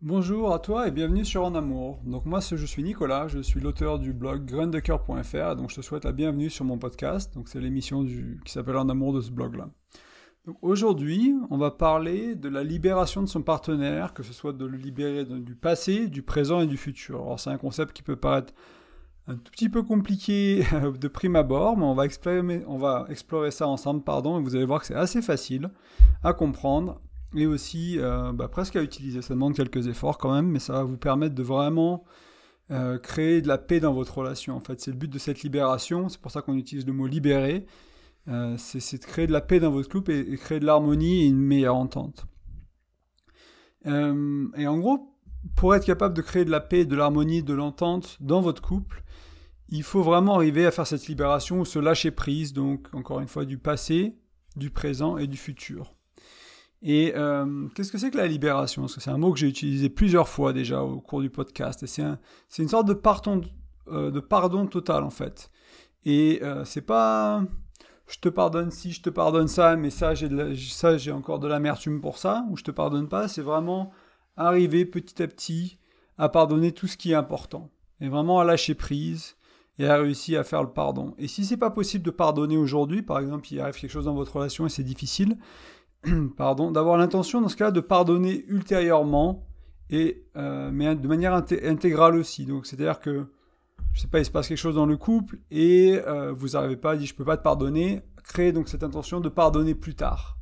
Bonjour à toi et bienvenue sur En Amour. Donc moi je suis Nicolas, je suis l'auteur du blog graindecoeur.fr donc je te souhaite la bienvenue sur mon podcast. Donc c'est l'émission qui s'appelle En Amour de ce blog-là. Donc aujourd'hui, on va parler de la libération de son partenaire, que ce soit de le libérer du passé, du présent et du futur. Alors c'est un concept qui peut paraître un tout petit peu compliqué de prime abord, mais on va explorer, on va explorer ça ensemble, pardon, et vous allez voir que c'est assez facile à comprendre et aussi euh, bah, presque à utiliser. Ça demande quelques efforts quand même, mais ça va vous permettre de vraiment euh, créer de la paix dans votre relation. En fait, c'est le but de cette libération. C'est pour ça qu'on utilise le mot libérer. Euh, c'est de créer de la paix dans votre couple et, créer de l'harmonie et une meilleure entente. et en gros, pour être capable de créer de la paix, de l'harmonie, de l'entente dans votre couple, il faut vraiment arriver à faire cette libération ou se lâcher prise, donc encore une fois du passé, du présent et du futur. Et euh, qu'est-ce que c'est que la libération? C'est un mot que j'ai utilisé plusieurs fois déjà au cours du podcast. C'est un, une sorte de pardon, euh, de pardon total en fait. Et euh, c'est pas je te pardonne si, je te pardonne ça, mais ça j'ai, ça, j'ai encore de l'amertume pour ça, ou je te pardonne pas. C'est vraiment arriver petit à petit à pardonner tout ce qui est important. Et vraiment à lâcher prise et à réussir à faire le pardon. Et si c'est pas possible de pardonner aujourd'hui, par exemple, il arrive quelque chose dans votre relation et c'est difficile, pardon, d'avoir l'intention dans ce cas de pardonner ultérieurement, et, euh, mais de manière intégrale aussi. Donc c'est-à-dire que, je sais pas, il se passe quelque chose dans le couple et euh, vous n'arrivez pas à dire je peux pas te pardonner, créez donc cette intention de pardonner plus tard.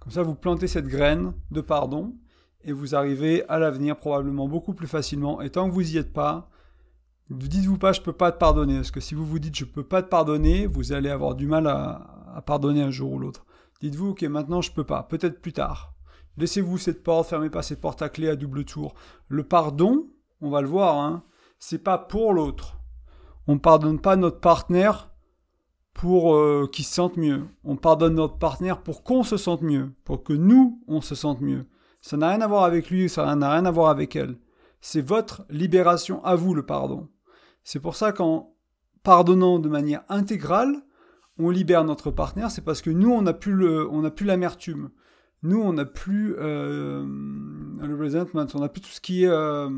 Comme ça, vous plantez cette graine de pardon et vous arrivez à l'avenir probablement beaucoup plus facilement. Et tant que vous n'y êtes pas, ne dites-vous pas je peux pas te pardonner, parce que si vous vous dites je peux pas te pardonner, vous allez avoir du mal à pardonner un jour ou l'autre. Dites-vous, ok, maintenant je peux pas, peut-être plus tard. Laissez-vous cette porte, fermez pas cette porte à clé à double tour. Le pardon, on va le voir, hein, c'est pas pour l'autre. On pardonne pas notre partenaire pour euh, qu'il se sente mieux. On pardonne notre partenaire pour qu'on se sente mieux, pour que nous, on se sente mieux. Ça n'a rien à voir avec lui, ça n'a rien à voir avec elle. C'est votre libération à vous, le pardon. C'est pour ça qu'en pardonnant de manière intégrale, on libère notre partenaire, c'est parce que nous, on n'a plus plus l'amertume. Nous, on n'a plus euh, le resentment, on n'a plus tout ce qui est, euh,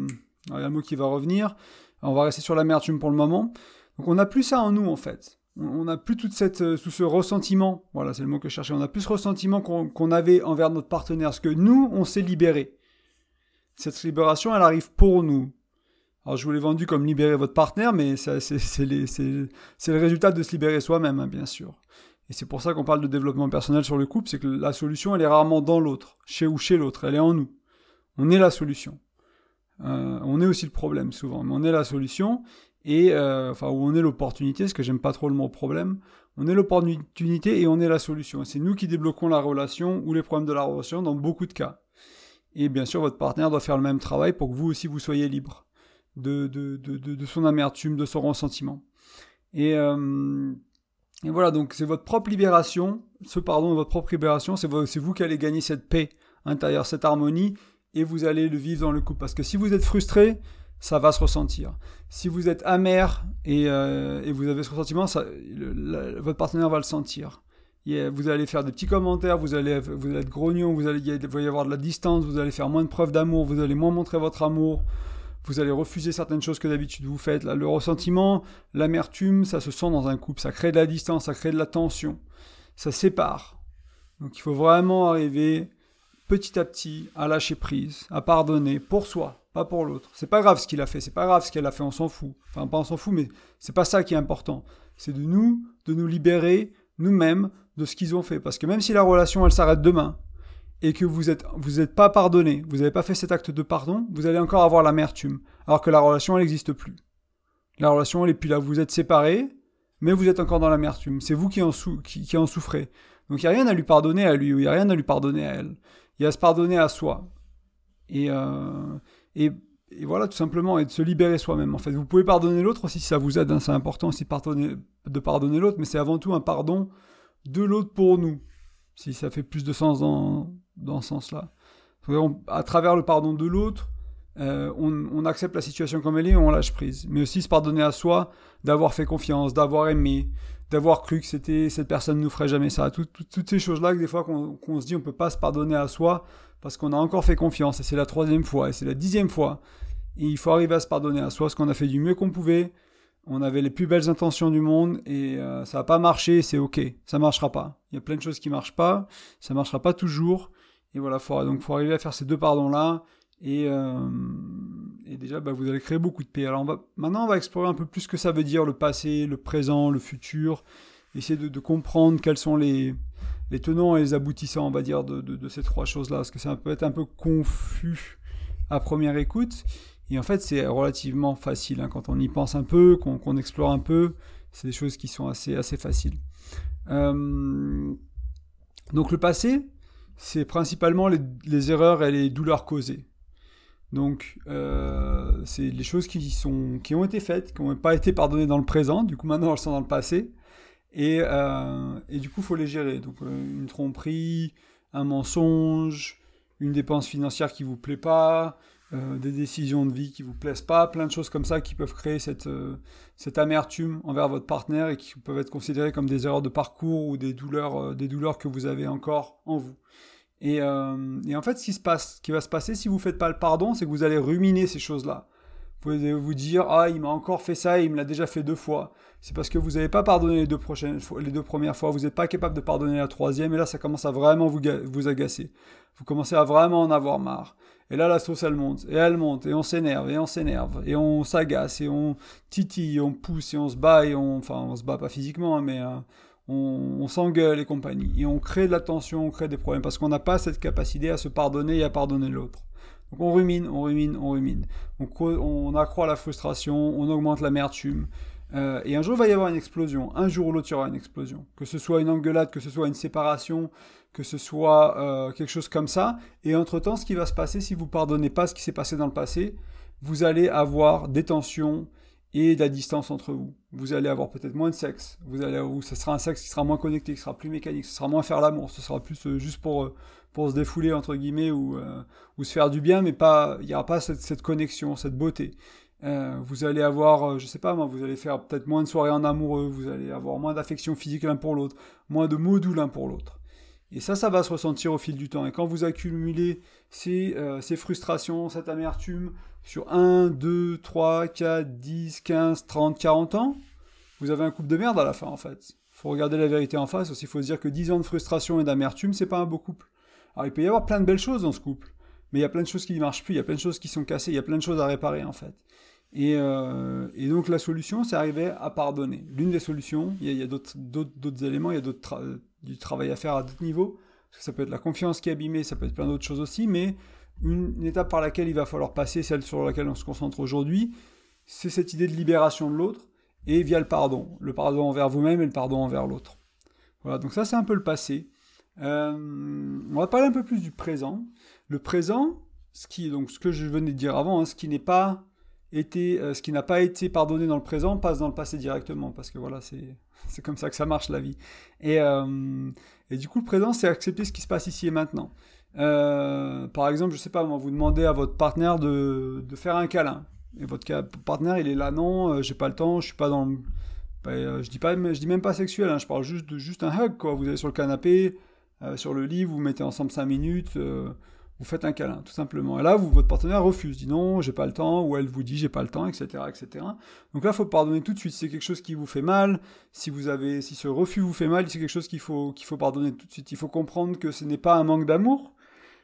il y a un mot qui va revenir. On va rester sur l'amertume pour le moment. Donc, on n'a plus ça en nous, en fait. On n'a plus toute cette, euh, tout ce ressentiment. Voilà, c'est le mot que je cherchais. On n'a plus ce ressentiment qu'on avait envers notre partenaire, parce que nous, on s'est libéré. Cette libération, elle arrive pour nous. Alors je vous l'ai vendu comme libérer votre partenaire, mais c'est le résultat de se libérer soi-même, hein, bien sûr. Et c'est pour ça qu'on parle de développement personnel sur le couple, c'est que la solution, elle est rarement dans l'autre, chez ou chez l'autre, elle est en nous. On est la solution. Euh, on est aussi le problème souvent, mais on est la solution, et euh, enfin, on est l'opportunité, parce que j'aime pas trop le mot problème, on est l'opportunité et on est la solution. C'est nous qui débloquons la relation ou les problèmes de la relation dans beaucoup de cas. Et bien sûr, votre partenaire doit faire le même travail pour que vous aussi vous soyez libre de, son amertume, de son ressentiment. Et, euh, et voilà, donc c'est votre propre libération, ce pardon, votre propre libération, c'est vous qui allez gagner cette paix intérieure, cette harmonie, et vous allez le vivre dans le couple. Parce que si vous êtes frustré, ça va se ressentir. Si vous êtes amer et, euh, vous avez ce ressentiment, votre partenaire va le sentir. Vous allez faire des petits commentaires, vous allez, vous allez être grognon, vous allez, avoir de la distance, vous allez faire moins de preuves d'amour, vous allez moins montrer votre amour, vous allez refuser certaines choses que d'habitude vous faites. le ressentiment, l'amertume, ça se sent dans un couple, ça crée de la distance, ça crée de la tension, ça sépare. Donc il faut vraiment arriver petit à petit à lâcher prise, à pardonner pour soi, pas pour l'autre. C'est pas grave ce qu'il a fait, c'est pas grave ce qu'elle a fait, on s'en fout. Enfin, pas on s'en fout, mais c'est pas ça qui est important. C'est de nous, de nous libérer nous-mêmes de ce qu'ils ont fait. Parce que même si la relation, elle s'arrête demain, et que vous n'êtes vous êtes pas pardonné, vous n'avez pas fait cet acte de pardon, vous allez encore avoir l'amertume, alors que la relation, elle n'existe plus. La relation, elle est plus là. Vous êtes séparés, mais vous êtes encore dans l'amertume. C'est vous qui en, qui, en souffrez. Donc il n'y a rien à lui pardonner à lui, ou il n'y a rien à lui pardonner à elle. Il y a à se pardonner à soi. Et, euh, et, voilà, tout simplement, et de se libérer soi-même. En fait, vous pouvez pardonner l'autre aussi si ça vous aide. Hein. C'est important aussi de pardonner l'autre, mais c'est avant tout un pardon de l'autre pour nous. Si ça fait plus de sens dans, dans ce sens-là. À travers le pardon de l'autre, euh, on, accepte la situation comme elle est on lâche prise. Mais aussi se pardonner à soi d'avoir fait confiance, d'avoir aimé, d'avoir cru que c'était cette personne nous ferait jamais ça. toutes ces choses-là que des fois qu'on se dit on peut pas se pardonner à soi parce qu'on a encore fait confiance et c'est la troisième fois et c'est la dixième fois. Et il faut arriver à se pardonner à soi parce qu'on a fait du mieux qu'on pouvait. On avait les plus belles intentions du monde et euh, ça n'a pas marché, c'est ok, ça marchera pas. Il y a plein de choses qui marchent pas, ça marchera pas toujours. Et voilà, faut, donc faut arriver à faire ces deux pardons-là et, euh, et déjà, bah, vous allez créer beaucoup de paix. Alors maintenant, on va explorer un peu plus ce que ça veut dire le passé, le présent, le futur. Essayer de, comprendre quels sont les, les, tenants et les aboutissants, on va dire, de, de, ces trois choses-là. Parce que ça peut être un peu confus à première écoute. Et en fait, c'est relativement facile. Hein. quand on y pense un peu, qu'on explore un peu, c'est des choses qui sont assez, assez faciles. Euh, donc le passé, c'est principalement les, erreurs et les douleurs causées. Donc, euh, c'est les choses qui, sont, qui ont été faites, qui n'ont pas été pardonnées dans le présent, du coup maintenant elles sont dans le passé, et, euh, et du coup il faut les gérer. Donc euh, une tromperie, un mensonge, une dépense financière qui vous plaît pas, des décisions de vie qui vous plaisent pas, plein de choses comme ça qui peuvent créer cette, cette amertume envers votre partenaire et qui peuvent être considérées comme des erreurs de parcours ou des douleurs, des douleurs que vous avez encore en vous. Euh, et, en fait, ce qui, se passe, ce qui va se passer si vous ne faites pas le pardon, c'est que vous allez ruminer ces choses-là. Vous allez vous dire Ah, il m'a encore fait ça et il me l'a déjà fait deux fois. C'est parce que vous n'avez pas pardonné les deux, prochaines les deux premières fois, vous n'êtes pas capable de pardonner la troisième, et là, ça commence à vraiment vous, vous agacer. Vous commencez à vraiment en avoir marre. Et là, la sauce, elle monte, et elle monte, et on s'énerve, et on s'énerve, et on s'agace, et on titille, et on pousse, et on se bat, et on. Enfin, on se bat pas physiquement, hein, mais. Euh, on, s'engueule et compagnie. Et on crée de la tension, on crée des problèmes parce qu'on n'a pas cette capacité à se pardonner et à pardonner l'autre. Donc on rumine, on rumine, on rumine. On accroît la frustration, on augmente l'amertume. Euh, et un jour, il va y avoir une explosion. Un jour ou l'autre, il y aura une explosion. Que ce soit une engueulade, que ce soit une séparation, que ce soit euh, quelque chose comme ça. Et entre-temps, ce qui va se passer, si vous pardonnez pas ce qui s'est passé dans le passé, vous allez avoir des tensions, et de la distance entre vous. Vous allez avoir peut-être moins de sexe, vous allez, ce sera un sexe qui sera moins connecté, qui sera plus mécanique, ce sera moins faire l'amour, ce sera plus euh, juste pour, euh, pour se défouler, entre guillemets, ou, euh, ou se faire du bien, mais il n'y aura pas cette, cette, connexion, cette beauté. vous allez avoir, je sais pas moi, vous allez faire peut-être moins de soirées en amoureux, vous allez avoir moins d'affection physique l'un pour l'autre, moins de mots l'un pour l'autre. Et ça, ça va se ressentir au fil du temps. Et quand vous accumulez ces, ces frustrations, cette amertume, sur 1, 2, 3, 4, 10, 15, 30, 40 ans, vous avez un couple de merde à la fin en fait. faut regarder la vérité en face aussi, il faut se dire que 10 ans de frustration et d'amertume, c'est pas un beau couple. Alors il peut y avoir plein de belles choses dans ce couple, mais il y a plein de choses qui ne marchent plus, il y a plein de choses qui sont cassées, il y a plein de choses à réparer en fait. Et, euh, donc la solution, c'est arriver à pardonner. L'une des solutions, il y a, d'autres éléments, il y a d'autres du travail à faire à d'autres niveaux. Parce que ça peut être la confiance qui est abîmée, ça peut être plein d'autres choses aussi, mais une, étape par laquelle il va falloir passer, celle sur laquelle on se concentre aujourd'hui, c'est cette idée de libération de l'autre, et via le pardon. Le pardon envers vous-même et le pardon envers l'autre. Voilà, donc ça c'est un peu le passé. Euh, on va parler un peu plus du présent. Le présent, ce qui donc ce que je venais de dire avant, hein, ce qui n'est pas été, euh, ce qui n'a pas été pardonné dans le présent passe dans le passé directement, parce que voilà, c'est c'est comme ça que ça marche la vie. Et, euh, et du coup, le présent, c'est accepter ce qui se passe ici et maintenant. Euh, par exemple, je sais pas, vous demandez à votre partenaire de, de faire un câlin. Et votre partenaire, il est là, non, euh, j'ai pas le temps, je suis pas dans le... Bah, euh, je dis pas, je dis même pas sexuel, hein, je parle juste de juste un hug, quoi. Vous allez sur le canapé, sur le lit, vous vous mettez ensemble 5 minutes, vous faites un câlin, tout simplement. Et là, vous, votre partenaire refuse, dit non, j'ai pas le temps, ou elle vous dit j'ai pas le temps, etc., etc. Donc là, faut pardonner tout de suite. C'est quelque chose qui vous fait mal, si vous avez, si ce refus vous fait mal, c'est quelque chose qu'il faut, qu'il faut pardonner tout de suite. Il faut comprendre que ce n'est pas un manque d'amour,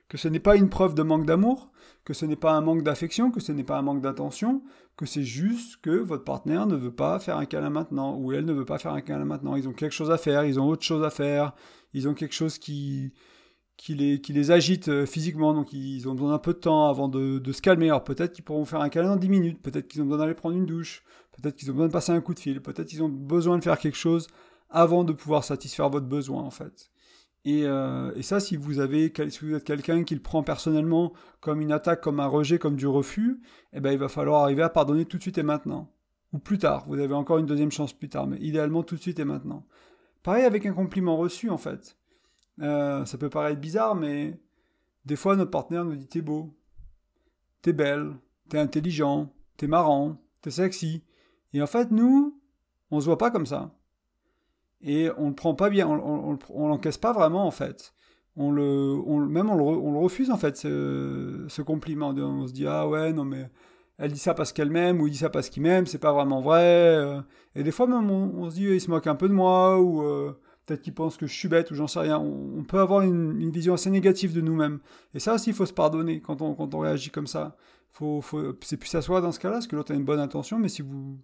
que ce n'est pas une preuve de manque d'amour, que ce n'est pas un manque d'affection, que ce n'est pas un manque d'attention, que c'est juste que votre partenaire ne veut pas faire un câlin maintenant, ou elle ne veut pas faire un câlin maintenant. Ils ont quelque chose à faire, ils ont autre chose à faire, ils ont quelque chose qui, qui, les, qui les agite euh, physiquement, donc ils ont besoin d'un peu de temps avant de, se calmer. Alors peut-être qu'ils pourront faire un câlin dans 10 minutes, peut-être qu'ils ont besoin d'aller prendre une douche, peut-être qu'ils ont besoin de passer un coup de fil, peut-être qu'ils ont besoin de faire quelque chose avant de pouvoir satisfaire votre besoin en fait. Euh, et, ça, si vous, avez, si vous êtes quelqu'un qui le prend personnellement comme une attaque, comme un rejet, comme du refus, eh ben, il va falloir arriver à pardonner tout de suite et maintenant. Ou plus tard, vous avez encore une deuxième chance plus tard, mais idéalement tout de suite et maintenant. Pareil avec un compliment reçu, en fait. Euh, ça peut paraître bizarre, mais des fois, notre partenaire nous dit T'es beau, t'es belle, t'es intelligent, t'es marrant, t'es sexy. Et en fait, nous, on se voit pas comme ça. Et on le prend pas bien, on, on, l'encaisse pas vraiment en fait. On le, même on le, refuse en fait, ce, compliment. On se dit, ah ouais, non mais elle dit ça parce qu'elle m'aime, ou il dit ça parce qu'il m'aime, c'est pas vraiment vrai. Et des fois même, on, se dit, il se moque un peu de moi, ou euh, peut-être qu'il pense que je suis bête, ou j'en sais rien. On, peut avoir une, vision assez négative de nous-mêmes. Et ça aussi, il faut se pardonner quand on, réagit comme ça. C'est plus à soi dans ce cas-là, parce que l'autre a une bonne intention, mais si vous,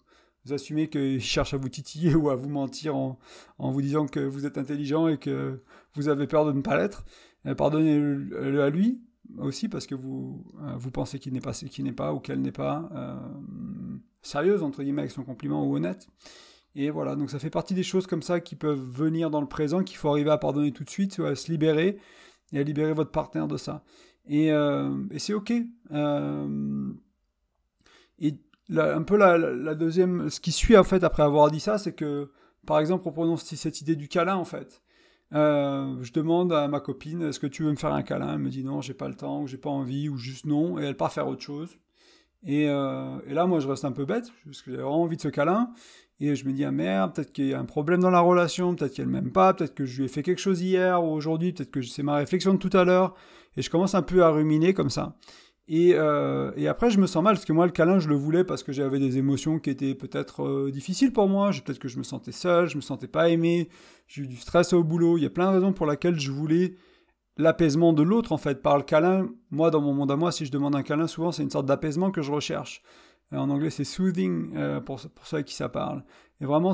assumez qu'il cherche à vous titiller ou à vous mentir en, vous disant que vous êtes intelligent et que vous avez peur de ne pas l'être. Euh, pardonnez-le à lui aussi parce que vous, euh, pensez qu'il n'est pas, qu'il pas ou qu'elle n'est pas euh, sérieuse, entre guillemets, avec son compliment ou honnête. Et voilà, donc ça fait partie des choses comme ça qui peuvent venir dans le présent, qu'il faut arriver à pardonner tout de suite, à se libérer et à libérer votre partenaire de ça. Et, et c'est ok. et un peu la, deuxième, ce qui suit en fait après avoir dit ça, c'est que, par exemple, reprenons cette idée du câlin en fait. Euh, je demande à ma copine, est-ce que tu veux me faire un câlin? Elle me dit non, j'ai pas le temps, ou j'ai pas envie, ou juste non, et elle part faire autre chose. Et, euh, et là, moi, je reste un peu bête, parce que j'ai vraiment envie de ce câlin. Et je me dis, ah merde, peut-être qu'il y a un problème dans la relation, peut-être qu'elle m'aime pas, peut-être que je lui ai fait quelque chose hier ou aujourd'hui, peut-être que c'est ma réflexion de tout à l'heure. Et je commence un peu à ruminer comme ça. Euh, et, après, je me sens mal parce que moi, le câlin, je le voulais parce que j'avais des émotions qui étaient peut-être euh, difficiles pour moi. Peut-être que je me sentais seul, je me sentais pas aimé, j'ai eu du stress au boulot. Il y a plein de raisons pour lesquelles je voulais l'apaisement de l'autre en fait. Par le câlin, moi, dans mon monde à moi, si je demande un câlin, souvent, c'est une sorte d'apaisement que je recherche. Euh, en anglais, c'est soothing pour, pour ceux à qui ça parle. Et vraiment,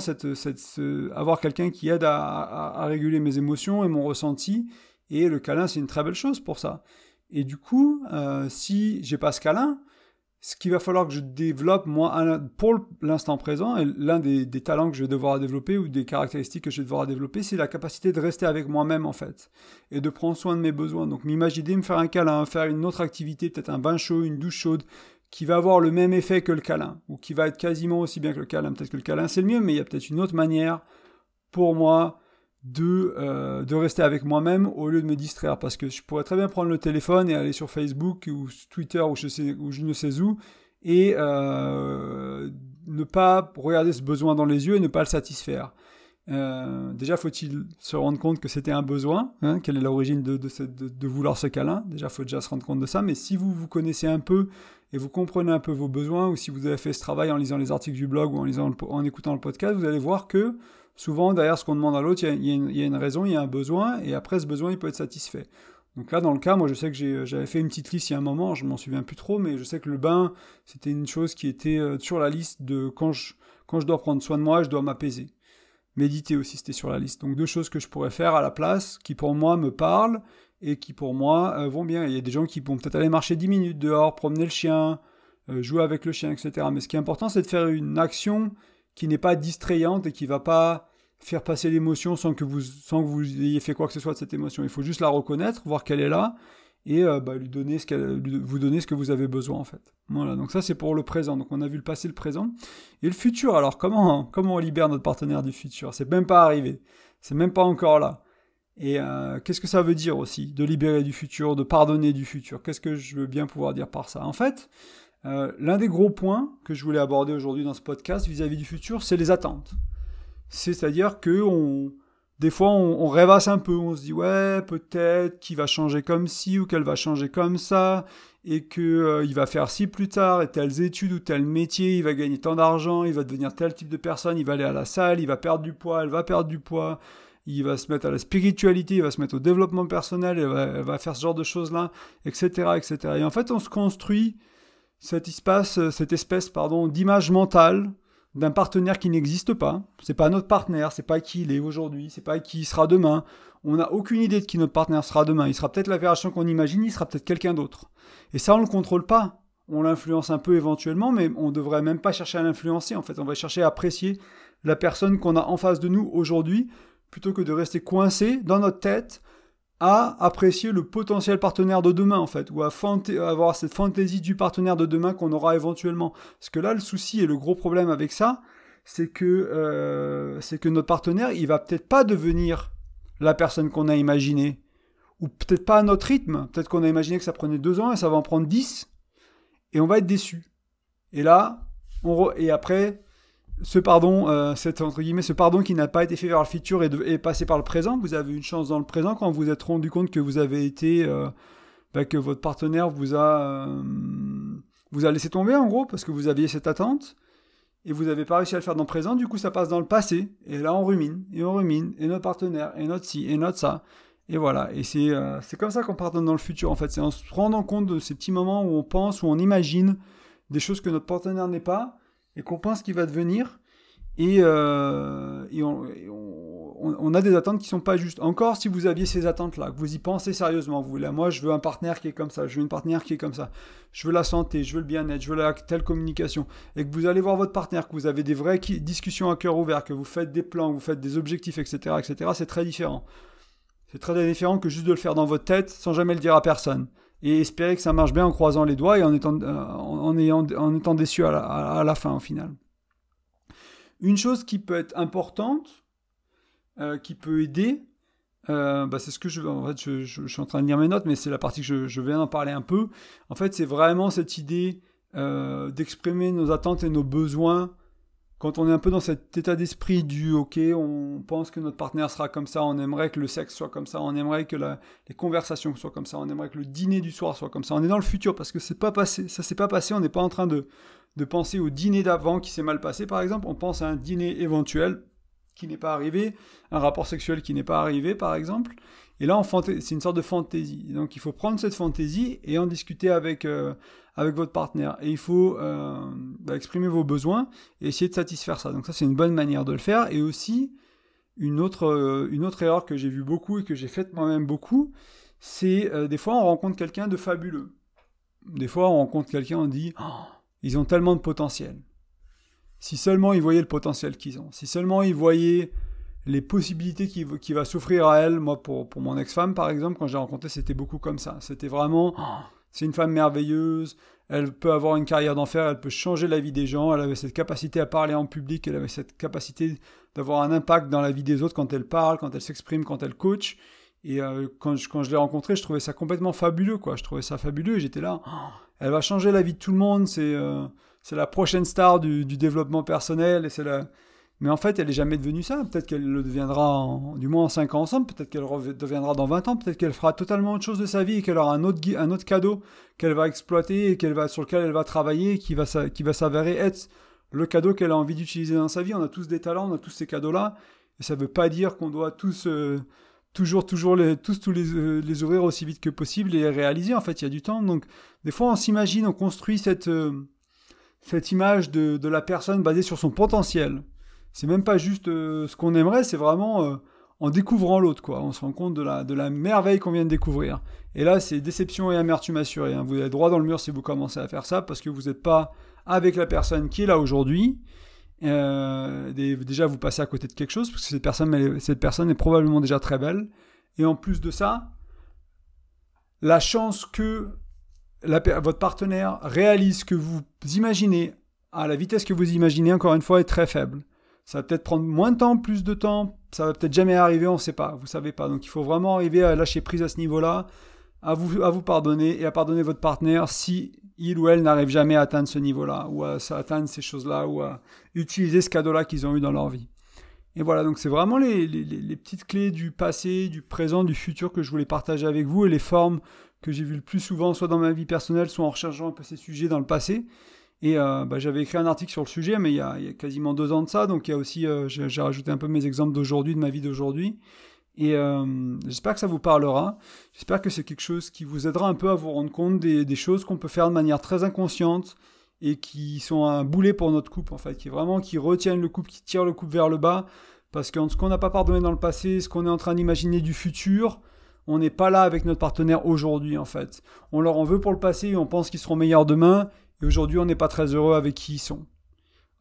avoir quelqu'un qui aide à, à réguler mes émotions et mon ressenti. Et le câlin, c'est une très belle chose pour ça. Et du coup, euh, si j'ai pas ce câlin, ce qu'il va falloir que je développe, moi, pour l'instant présent, et l'un des, talents que je vais devoir développer ou des caractéristiques que je vais devoir développer, c'est la capacité de rester avec moi-même, en fait, et de prendre soin de mes besoins. Donc, m'imaginer me faire un câlin, faire une autre activité, peut-être un bain chaud, une douche chaude, qui va avoir le même effet que le câlin, ou qui va être quasiment aussi bien que le câlin. Peut-être que le câlin, c'est le mieux, mais il y a peut-être une autre manière pour moi de, euh, de rester avec moi-même au lieu de me distraire. Parce que je pourrais très bien prendre le téléphone et aller sur Facebook ou Twitter ou je, ne sais où et euh, ne pas regarder ce besoin dans les yeux et ne pas le satisfaire. Euh, déjà, faut-il se rendre compte que c'était un besoin hein, Quelle est l'origine de, vouloir ce câlin? Déjà, faut déjà se rendre compte de ça. Mais si vous vous connaissez un peu et vous comprenez un peu vos besoins, ou si vous avez fait ce travail en lisant les articles du blog ou en, écoutant le podcast, vous allez voir que souvent derrière ce qu'on demande à l'autre, il y, a une raison, il y a un besoin, et après ce besoin, il peut être satisfait. Donc là, dans le cas, moi, je sais que j'avais fait une petite liste il y a un moment, je m'en souviens plus trop, mais je sais que le bain, c'était une chose qui était euh, sur la liste de quand je, quand je dois prendre soin de moi, je dois m'apaiser. Méditer aussi, c'était sur la liste. Donc deux choses que je pourrais faire à la place, qui pour moi me parlent et qui pour moi euh, vont bien. Il y a des gens qui vont peut-être aller marcher 10 minutes dehors, promener le chien, euh, jouer avec le chien, etc. Mais ce qui est important, c'est de faire une action qui n'est pas distrayante et qui va pas faire passer l'émotion sans que vous sans que vous ayez fait quoi que ce soit de cette émotion. Il faut juste la reconnaître, voir qu'elle est là et euh, bah, lui donner ce qu'elle, vous donner ce que vous avez besoin en fait. Voilà, donc ça c'est pour le présent. Donc on a vu le passé, le présent et le futur. Alors comment comment on libère notre partenaire du futur? C'est même pas arrivé, c'est même pas encore là. Et euh, qu'est-ce que ça veut dire aussi de libérer du futur, de pardonner du futur? Qu'est-ce que je veux bien pouvoir dire par ça? En fait, euh, l'un des gros points que je voulais aborder aujourd'hui dans ce podcast vis-à-vis du futur, c'est les attentes. C'est-à-dire que on, des fois, on, rêvasse un peu, on se dit ouais, peut-être qu'il va changer comme ci ou qu'elle va changer comme ça, et qu'il euh, va faire ci plus tard, et telles études ou tel métier, il va gagner tant d'argent, il va devenir tel type de personne, il va aller à la salle, il va perdre du poids, elle va perdre du poids, il va se mettre à la spiritualité, il va se mettre au développement personnel, elle va, elle va faire ce genre de choses-là, etc., etc. Et en fait, on se construit cet espace, euh, cette espèce pardon, d'image mentale d'un partenaire qui n'existe pas. C'est pas notre partenaire, c'est pas qui il est aujourd'hui, c'est pas qui il sera demain. On n'a aucune idée de qui notre partenaire sera demain. Il sera peut-être la version qu'on imagine, il sera peut-être quelqu'un d'autre. Et ça, on ne le contrôle pas. On l'influence un peu éventuellement, mais on devrait même pas chercher à l'influencer. En fait, on va chercher à apprécier la personne qu'on a en face de nous aujourd'hui, plutôt que de rester coincé dans notre tête à apprécier le potentiel partenaire de demain, en fait, ou à avoir cette fantaisie du partenaire de demain qu'on aura éventuellement. Parce que là, le souci et le gros problème avec ça, c'est que, euh, c'est que notre partenaire, il va peut-être pas devenir la personne qu'on a imaginée. Ou peut-être pas à notre rythme. Peut-être qu'on a imaginé que ça prenait deux ans et ça va en prendre dix. et on va être déçu. Et là, on et après, ce pardon, euh, entre guillemets, ce pardon qui n'a pas été fait vers le futur et, de, passé par le présent, vous avez une chance dans le présent quand vous vous êtes rendu compte que vous avez été, euh, bah, que votre partenaire vous a, euh, vous a laissé tomber en gros parce que vous aviez cette attente et vous n'avez pas réussi à le faire dans le présent. Du coup, ça passe dans le passé et là on rumine et on rumine et notre partenaire et notre ci et notre ça et voilà. Et c'est c'est comme ça qu'on pardonne dans le futur en fait. C'est en se rendant compte de ces petits moments où on pense, où on imagine des choses que notre partenaire n'est pas et qu'on pense qu'il va devenir. Et, euh, on, a des attentes qui sont pas justes. Encore si vous aviez ces attentes-là, que vous y pensez sérieusement, vous là, moi je veux un partenaire qui est comme ça, je veux une partenaire qui est comme ça, je veux la santé, je veux le bien-être, je veux la telle communication, et que vous allez voir votre partenaire, que vous avez des vraies discussions à cœur ouvert, que vous faites des plans, que vous faites des objectifs, etc., etc., c'est très différent. C'est très différent que juste de le faire dans votre tête sans jamais le dire à personne et espérer que ça marche bien en croisant les doigts et en étant, euh, en, étant déçu à la, fin au final. Une chose qui peut être importante, euh, qui peut aider, euh, bah c'est ce que je, en fait, je, je, suis en train de lire mes notes, mais c'est la partie que je, je viens d'en parler un peu. En fait, c'est vraiment cette idée d'exprimer nos attentes et nos besoins quand on est un peu dans cet état d'esprit du ok, on pense que notre partenaire sera comme ça, on aimerait que le sexe soit comme ça, on aimerait que les conversations soient comme ça, on aimerait que le dîner du soir soit comme ça. On est dans le futur parce que c'est pas passé, ça s'est pas passé, on n'est pas en train de, de penser au dîner d'avant qui s'est mal passé par exemple, on pense à un dîner éventuel qui n'est pas arrivé, un rapport sexuel qui n'est pas arrivé par exemple. Et là, c'est une sorte de fantaisie. Donc il faut prendre cette fantaisie et en discuter avec, euh, avec votre partenaire. Et il faut euh, bah, exprimer vos besoins et essayer de satisfaire ça. Donc ça, c'est une bonne manière de le faire. Et aussi, une autre, euh, une autre erreur que j'ai vu beaucoup et que j'ai faite moi-même beaucoup, c'est des fois on rencontre quelqu'un de fabuleux. Des fois on rencontre quelqu'un, on dit, oh, ils ont tellement de potentiel. Si seulement ils voyaient le potentiel qu'ils ont, si seulement ils voyaient les possibilités qui, qui va s'offrir à elle, moi pour, pour mon ex-femme par exemple, quand j'ai rencontré, c'était beaucoup comme ça. C'était vraiment, oh, c'est une femme merveilleuse, elle peut avoir une carrière d'enfer, elle peut changer la vie des gens, elle avait cette capacité à parler en public, elle avait cette capacité d'avoir un impact dans la vie des autres quand elle parle, quand elle s'exprime, quand elle coach. Et euh, quand je, quand je l'ai rencontrée, je trouvais ça complètement fabuleux, quoi. Je trouvais ça fabuleux et j'étais là, oh, elle va changer la vie de tout le monde, c'est euh, c'est la prochaine star du, développement personnel et c'est la, mais en fait, elle n'est jamais devenue ça. Peut-être qu'elle le deviendra, du moins en 5 ans ensemble. Peut-être qu'elle deviendra dans 20 ans. Peut-être qu'elle fera totalement autre chose de sa vie et qu'elle aura un autre, un autre cadeau qu'elle va exploiter et qu'elle va, sur lequel elle va travailler et qui va, qui va s'avérer être le cadeau qu'elle a envie d'utiliser dans sa vie. On a tous des talents, on a tous ces cadeaux-là. Et ça ne veut pas dire qu'on doit tous, euh, toujours, toujours les, tous, tous les, euh, les, ouvrir aussi vite que possible et les réaliser. En fait, il y a du temps. Donc, des fois, on s'imagine, on construit cette, euh, cette image de, la personne basée sur son potentiel c'est même pas juste euh, ce qu'on aimerait, c'est vraiment euh, en découvrant l'autre, quoi. On se rend compte de la, de la merveille qu'on vient de découvrir. Et là, c'est déception et amertume assurée. Hein. Vous êtes droit dans le mur si vous commencez à faire ça, parce que vous n'êtes pas avec la personne qui est là aujourd'hui. Euh, déjà, vous passez à côté de quelque chose, parce que cette personne, cette personne est probablement déjà très belle. Et en plus de ça, la chance que votre partenaire réalise que vous imaginez à la vitesse que vous imaginez, encore une fois, est très faible. Ça va peut-être prendre moins de temps, plus de temps, ça va peut-être jamais arriver, on ne sait pas, vous savez pas. Donc il faut vraiment arriver à lâcher prise à ce niveau-là, à vous, à vous pardonner et à pardonner votre partenaire si il ou elle n'arrive jamais à atteindre ce niveau-là, ou à, atteindre ces choses-là, ou à utiliser ce cadeau-là qu'ils ont eu dans leur vie. Et voilà, donc c'est vraiment les, petites clés du passé, du présent, du futur que je voulais partager avec vous et les formes que j'ai vues le plus souvent, soit dans ma vie personnelle, soit en recherchant un peu ces sujets dans le passé. Et euh, bah, j'avais écrit un article sur le sujet, mais il y, a, quasiment deux ans de ça, donc il y a aussi, euh, j'ai rajouté un peu mes exemples d'aujourd'hui, de ma vie d'aujourd'hui. Et euh, j'espère que ça vous parlera. J'espère que c'est quelque chose qui vous aidera un peu à vous rendre compte des, choses qu'on peut faire de manière très inconsciente et qui sont un boulet pour notre couple, en fait, qui vraiment qui retiennent le couple, qui tirent le couple vers le bas. Parce que ce qu'on n'a pas pardonné dans le passé, ce qu'on est en train d'imaginer du futur, on n'est pas là avec notre partenaire aujourd'hui, en fait. On leur en veut pour le passé et on pense qu'ils seront meilleurs demain. Et aujourd'hui, on n'est pas très heureux avec qui ils sont.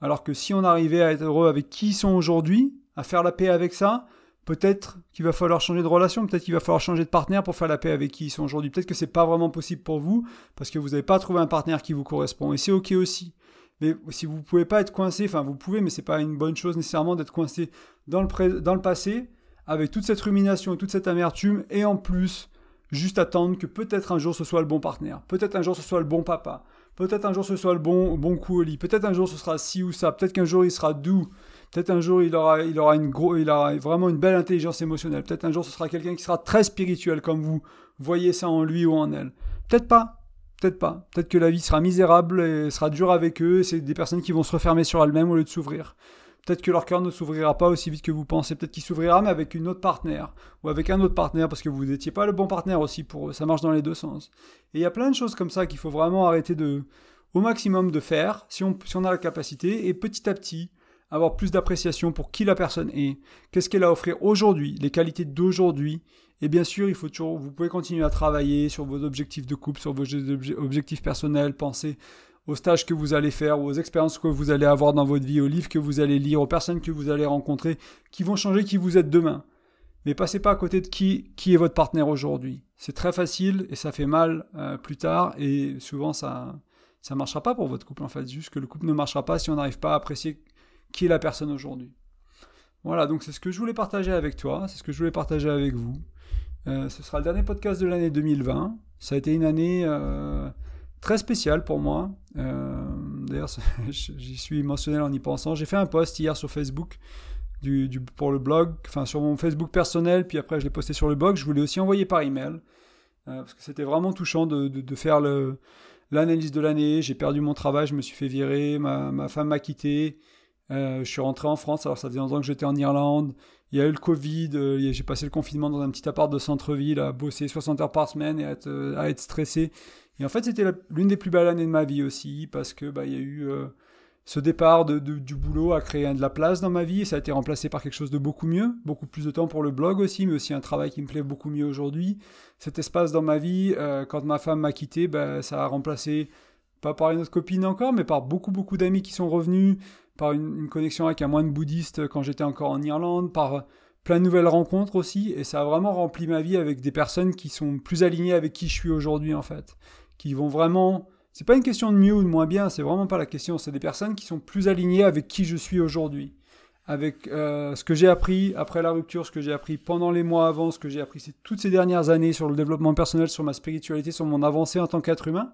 Alors que si on arrivait à être heureux avec qui ils sont aujourd'hui, à faire la paix avec ça, peut-être qu'il va falloir changer de relation, peut-être qu'il va falloir changer de partenaire pour faire la paix avec qui ils sont aujourd'hui. Peut-être que c'est pas vraiment possible pour vous parce que vous n'avez pas trouvé un partenaire qui vous correspond et c'est ok aussi. Mais si vous pouvez pas être coincé, enfin vous pouvez, mais c'est pas une bonne chose nécessairement d'être coincé dans le passé avec toute cette rumination et toute cette amertume et en plus juste attendre que peut-être un jour ce soit le bon partenaire, peut-être un jour ce soit le bon papa, Peut-être un jour ce soit le bon, bon coup au lit. Peut-être un jour ce sera ci ou ça. Peut-être qu'un jour il sera doux. Peut-être un jour il aura, il aura une gros, il aura vraiment une belle intelligence émotionnelle. Peut-être un jour ce sera quelqu'un qui sera très spirituel comme vous. Voyez ça en lui ou en elle. Peut-être pas. Peut-être pas. Peut-être que la vie sera misérable et sera dure avec eux. C'est des personnes qui vont se refermer sur elles-mêmes au lieu de s'ouvrir. Peut-être que leur cœur ne s'ouvrira pas aussi vite que vous pensez. Peut-être qu'il s'ouvrira, mais avec une autre partenaire. Ou avec un autre partenaire, parce que vous n'étiez pas le bon partenaire aussi pour eux. Ça marche dans les deux sens. Et il y a plein de choses comme ça qu'il faut vraiment arrêter de, au maximum de faire, si on, si on a la capacité, et petit à petit, avoir plus d'appréciation pour qui la personne est, qu'est-ce qu'elle a à offrir aujourd'hui, les qualités d'aujourd'hui. Et bien sûr, il faut toujours, vous pouvez continuer à travailler sur vos objectifs de couple, sur vos objectifs personnels, penser aux stages que vous allez faire, aux expériences que vous allez avoir dans votre vie, aux livres que vous allez lire, aux personnes que vous allez rencontrer, qui vont changer qui vous êtes demain. Mais passez pas à côté de qui, qui est votre partenaire aujourd'hui. C'est très facile et ça fait mal euh, plus tard et souvent ça ça marchera pas pour votre couple en fait. Juste que le couple ne marchera pas si on n'arrive pas à apprécier qui est la personne aujourd'hui. Voilà, donc c'est ce que je voulais partager avec toi, c'est ce que je voulais partager avec vous. Euh, ce sera le dernier podcast de l'année 2020. Ça a été une année euh, très spécial pour moi. Euh, d'ailleurs, j'y suis émotionnel en y pensant. J'ai fait un post hier sur Facebook du, pour le blog, enfin sur mon Facebook personnel, puis après je l'ai posté sur le blog. Je voulais aussi envoyer par email, euh, parce que c'était vraiment touchant de, de, faire l'analyse de l'année. J'ai perdu mon travail, je me suis fait virer, ma, ma femme m'a quitté. Euh, je suis rentré en France, alors ça faisait longtemps que j'étais en Irlande. Il y a eu le Covid, j'ai passé le confinement dans un petit appart de centre-ville à bosser 60 heures par semaine et à être, à être stressé. Et en fait, c'était l'une des plus belles années de ma vie aussi, parce que bah, il y a eu euh, ce départ de, du boulot à créer de la place dans ma vie, et ça a été remplacé par quelque chose de beaucoup mieux, beaucoup plus de temps pour le blog aussi, mais aussi un travail qui me plaît beaucoup mieux aujourd'hui. Cet espace dans ma vie, euh, quand ma femme m'a quitté, bah, ça a remplacé, pas par une autre copine encore, mais par beaucoup beaucoup d'amis qui sont revenus, par une, connexion avec un moine bouddhiste quand j'étais encore en Irlande, par plein de nouvelles rencontres aussi, et ça a vraiment rempli ma vie avec des personnes qui sont plus alignées avec qui je suis aujourd'hui en fait qui vont vraiment. C'est pas une question de mieux ou de moins bien, c'est vraiment pas la question. C'est des personnes qui sont plus alignées avec qui je suis aujourd'hui, avec euh, ce que j'ai appris après la rupture, ce que j'ai appris pendant les mois avant, ce que j'ai appris toutes ces dernières années sur le développement personnel, sur ma spiritualité, sur mon avancée en tant qu'être humain.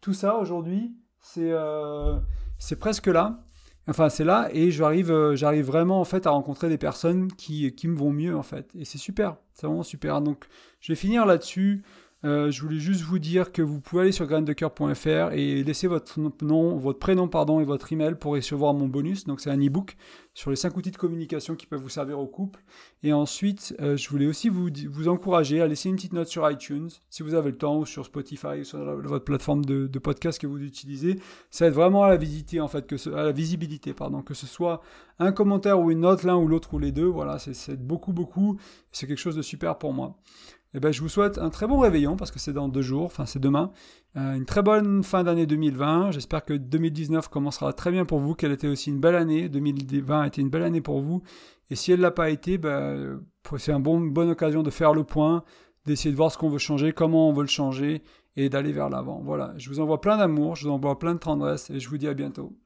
Tout ça aujourd'hui, c'est euh, presque là. Enfin, c'est là et j'arrive, euh, j'arrive vraiment en fait à rencontrer des personnes qui, qui me vont mieux en fait. Et c'est super, c'est vraiment super. Donc, je vais finir là-dessus. Euh, je voulais juste vous dire que vous pouvez aller sur graindecoeur.fr et laisser votre nom, votre prénom pardon et votre email pour recevoir mon bonus. Donc c'est un e-book sur les 5 outils de communication qui peuvent vous servir au couple. Et ensuite, euh, je voulais aussi vous, vous encourager à laisser une petite note sur iTunes si vous avez le temps ou sur Spotify ou sur votre plateforme de, podcast que vous utilisez. Ça aide vraiment à la visiter en fait, que ce, à la visibilité pardon, que ce soit un commentaire ou une note l'un ou l'autre ou les deux. Voilà, c'est beaucoup beaucoup. C'est quelque chose de super pour moi. Eh ben, je vous souhaite un très bon réveillon parce que c'est dans deux jours, enfin c'est demain. Euh, une très bonne fin d'année 2020. J'espère que 2019 commencera très bien pour vous, qu'elle était aussi une belle année. 2020 a été une belle année pour vous. Et si elle ne l'a pas été, ben, c'est une bon, bonne occasion de faire le point, d'essayer de voir ce qu'on veut changer, comment on veut le changer et d'aller vers l'avant. Voilà, je vous envoie plein d'amour, je vous envoie plein de tendresse et je vous dis à bientôt.